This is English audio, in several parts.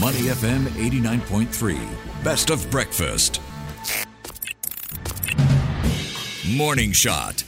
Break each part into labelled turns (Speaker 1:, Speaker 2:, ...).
Speaker 1: Money FM 89.3. Best of breakfast. Morning Shot.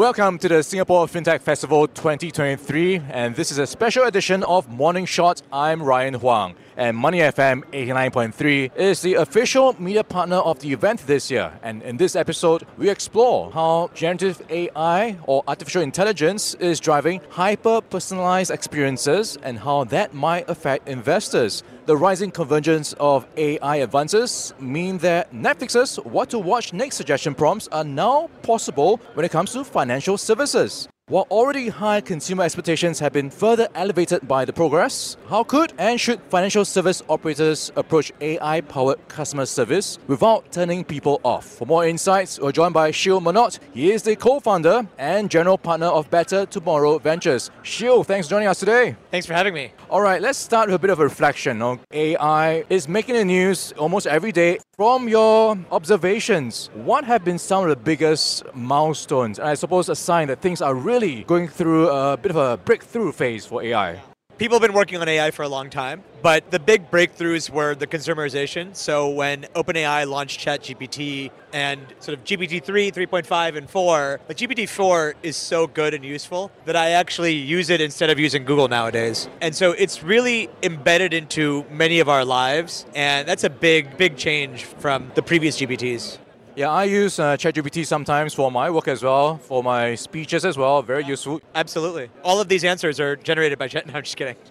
Speaker 2: Welcome to the Singapore FinTech Festival 2023, and this is a special edition of Morning Shot. I'm Ryan Huang, and Money FM 89.3 is the official media partner of the event this year. And in this episode, we explore how generative AI or artificial intelligence is driving hyper personalized experiences and how that might affect investors. The rising convergence of AI advances mean that Netflix's what to watch next suggestion prompts are now possible when it comes to financial services. While already high consumer expectations have been further elevated by the progress, how could and should financial service operators approach AI powered customer service without turning people off? For more insights, we're joined by Sheel Mohnot. He is the co founder and general partner of Better Tomorrow Ventures. Sheel, thanks for joining us today.
Speaker 3: Thanks for having me.
Speaker 2: All right, let's start with a bit of a reflection on AI is making the news almost every day. From your observations, what have been some of the biggest milestones? And I suppose a sign that things are really going through a bit of a breakthrough phase for AI.
Speaker 3: People have been working on AI for a long time, but the big breakthroughs were the consumerization. So when OpenAI launched ChatGPT and sort of GPT-3, 3.5, and 4, like GPT-4 is so good and useful that I actually use it instead of using Google nowadays. And so it's really embedded into many of our lives, and that's a big, big change from the previous GPTs.
Speaker 2: Yeah, I use uh, ChatGPT sometimes for my work as well, for my speeches as well. Very useful.
Speaker 3: Absolutely. All of these answers are generated by Chat. No, I'm just kidding.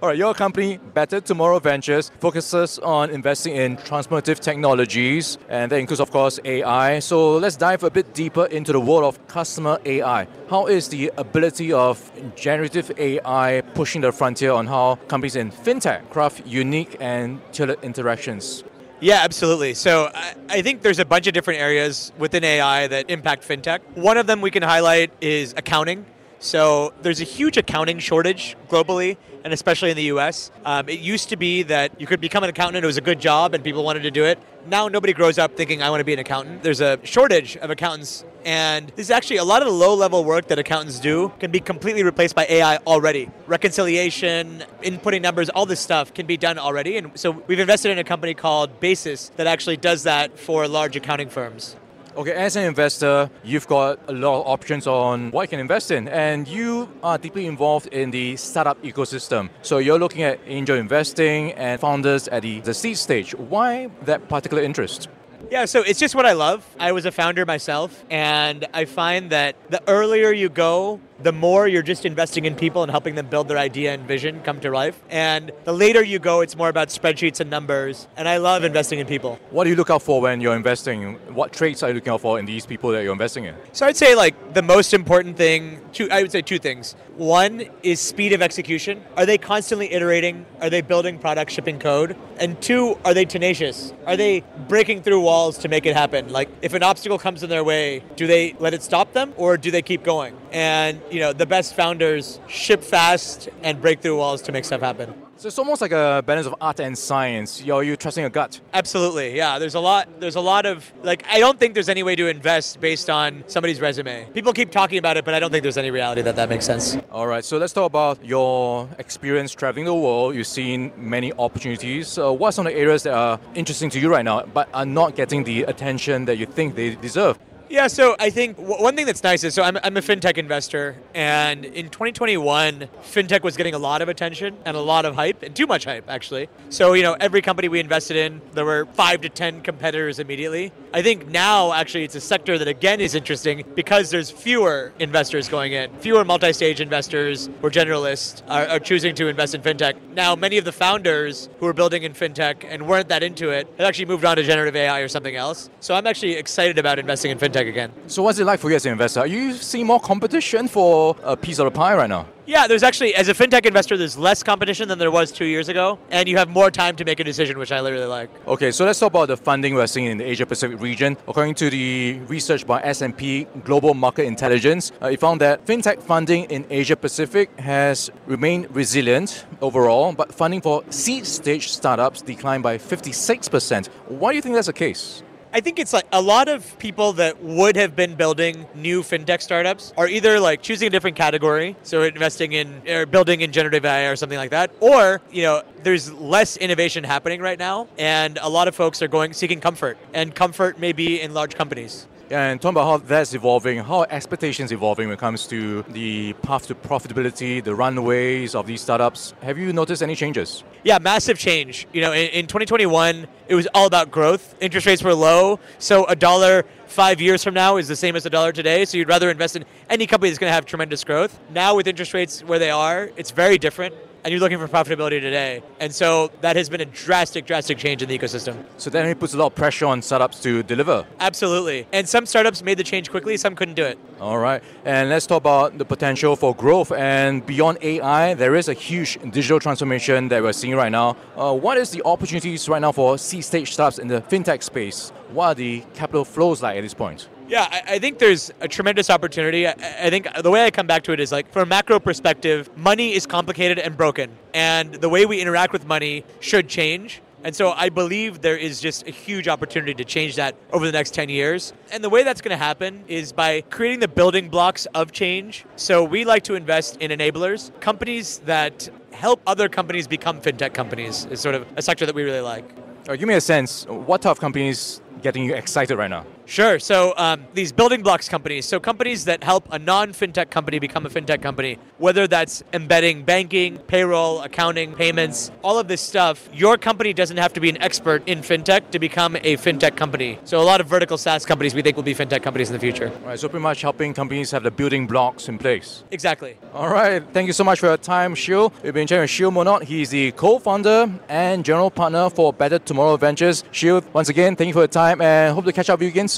Speaker 2: All right, your company, Better Tomorrow Ventures, focuses on investing in transformative technologies, and that includes, of course, AI. So let's dive a bit deeper into the world of customer AI. How is the ability of generative AI pushing the frontier on how companies in fintech craft unique and tailored interactions?
Speaker 3: Yeah, absolutely. So I, I, think there's a bunch of different areas within AI that impact fintech. One of them we can highlight is accounting. So there's a huge accounting shortage globally, and especially in the US. Um, it used to be that you could become an accountant, it was a good job, and people wanted to do it. Now nobody grows up thinking, I want to be an accountant. There's a shortage of accountants, and this is actually a lot of the low level work that accountants do can be completely replaced by AI already. Reconciliation, inputting numbers, all this stuff can be done already. And so we've invested in a company called Basis that actually does that for large accounting firms.
Speaker 2: Okay, as an investor, you've got a lot of options on what you can invest in, and you are deeply involved in the startup ecosystem. So you're looking at angel investing and founders at the, the seed stage. Why that particular interest?
Speaker 3: Yeah, so it's just what I love. I was a founder myself, and I find that the earlier you go, the more you're just investing in people and helping them build their idea and vision come to life. And the later you go, it's more about spreadsheets and numbers. And I love investing in people.
Speaker 2: What do you look out for when you're investing? What traits are you looking out for in these people that you're investing in?
Speaker 3: So I'd say like the most important thing, two, I would say two things. One is speed of execution. Are they constantly iterating? Are they building product, shipping code? And two, are they tenacious? Are they breaking through walls to make it happen? Like if an obstacle comes in their way, do they let it stop them or do they keep going? And you know, the best founders ship fast and break through walls to make stuff happen.
Speaker 2: So it's almost like a balance of art and science. You're you trusting your gut.
Speaker 3: Absolutely, yeah. There's a lot. There's a lot of like. I don't think there's any way to invest based on somebody's resume. People keep talking about it, but I don't think there's any reality that that makes sense.
Speaker 2: All right. So let's talk about your experience traveling the world. You've seen many opportunities. So what are some of the areas that are interesting to you right now, but are not getting the attention that you think they deserve?
Speaker 3: Yeah, so I think one thing that's nice is so I'm, I'm a fintech investor, and in 2021, fintech was getting a lot of attention and a lot of hype, and too much hype, actually. So, you know, every company we invested in, there were five to 10 competitors immediately. I think now, actually, it's a sector that, again, is interesting because there's fewer investors going in, fewer multi stage investors or generalists are, are choosing to invest in fintech. Now, many of the founders who are building in fintech and weren't that into it have actually moved on to generative AI or something else. So I'm actually excited about investing in fintech again.
Speaker 2: So what's it like for you as an investor? Are you seeing more competition for a piece of the pie right now?
Speaker 3: Yeah, there's actually, as a fintech investor, there's less competition than there was two years ago, and you have more time to make a decision, which I literally like.
Speaker 2: Okay, so let's talk about the funding we're seeing in the Asia Pacific region. According to the research by S&P Global Market Intelligence, uh, it found that fintech funding in Asia Pacific has remained resilient overall, but funding for seed stage startups declined by 56%. Why do you think that's the case?
Speaker 3: I think it's like a lot of people that would have been building new fintech startups are either like choosing a different category, so investing in or building in generative AI or something like that, or you know, there's less innovation happening right now, and a lot of folks are going seeking comfort, and comfort may be in large companies.
Speaker 2: And talking about how that's evolving, how expectations evolving when it comes to the path to profitability, the runways of these startups. Have you noticed any changes?
Speaker 3: Yeah, massive change. You know, in, in 2021, it was all about growth. Interest rates were low, so a dollar five years from now is the same as a dollar today. So you'd rather invest in any company that's going to have tremendous growth. Now, with interest rates where they are, it's very different and you're looking for profitability today. And so that has been a drastic, drastic change in the ecosystem.
Speaker 2: So that puts a lot of pressure on startups to deliver.
Speaker 3: Absolutely. And some startups made the change quickly, some couldn't do it.
Speaker 2: All right. And let's talk about the potential for growth. And beyond AI, there is a huge digital transformation that we're seeing right now. Uh, what is the opportunities right now for seed stage startups in the fintech space? What are the capital flows like at this point?
Speaker 3: Yeah, I, I, think there's a tremendous opportunity. I, I, think the way I come back to it is like, from a macro perspective, money is complicated and broken. And the way we interact with money should change. And so I believe there is just a huge opportunity to change that over the next 10 years. And the way that's going to happen is by creating the building blocks of change. So we like to invest in enablers, companies that help other companies become fintech companies is sort of a sector that we really like.
Speaker 2: Uh, give me a sense, what type of companies getting you excited right now?
Speaker 3: Sure. So um, these building blocks companies, so companies that help a non-fintech company become a fintech company, whether that's embedding banking, payroll, accounting, payments, all of this stuff. Your company doesn't have to be an expert in fintech to become a fintech company. So a lot of vertical SaaS companies we think will be fintech companies in the future.
Speaker 2: All right. So pretty much helping companies have the building blocks in place.
Speaker 3: Exactly.
Speaker 2: All right. Thank you so much for your time, Sheel. We've been chatting with Sheel Mohnot. He's the co-founder and general partner for Better Tomorrow Ventures. Sheel, once again, thank you for your time and hope to catch up with you again soon.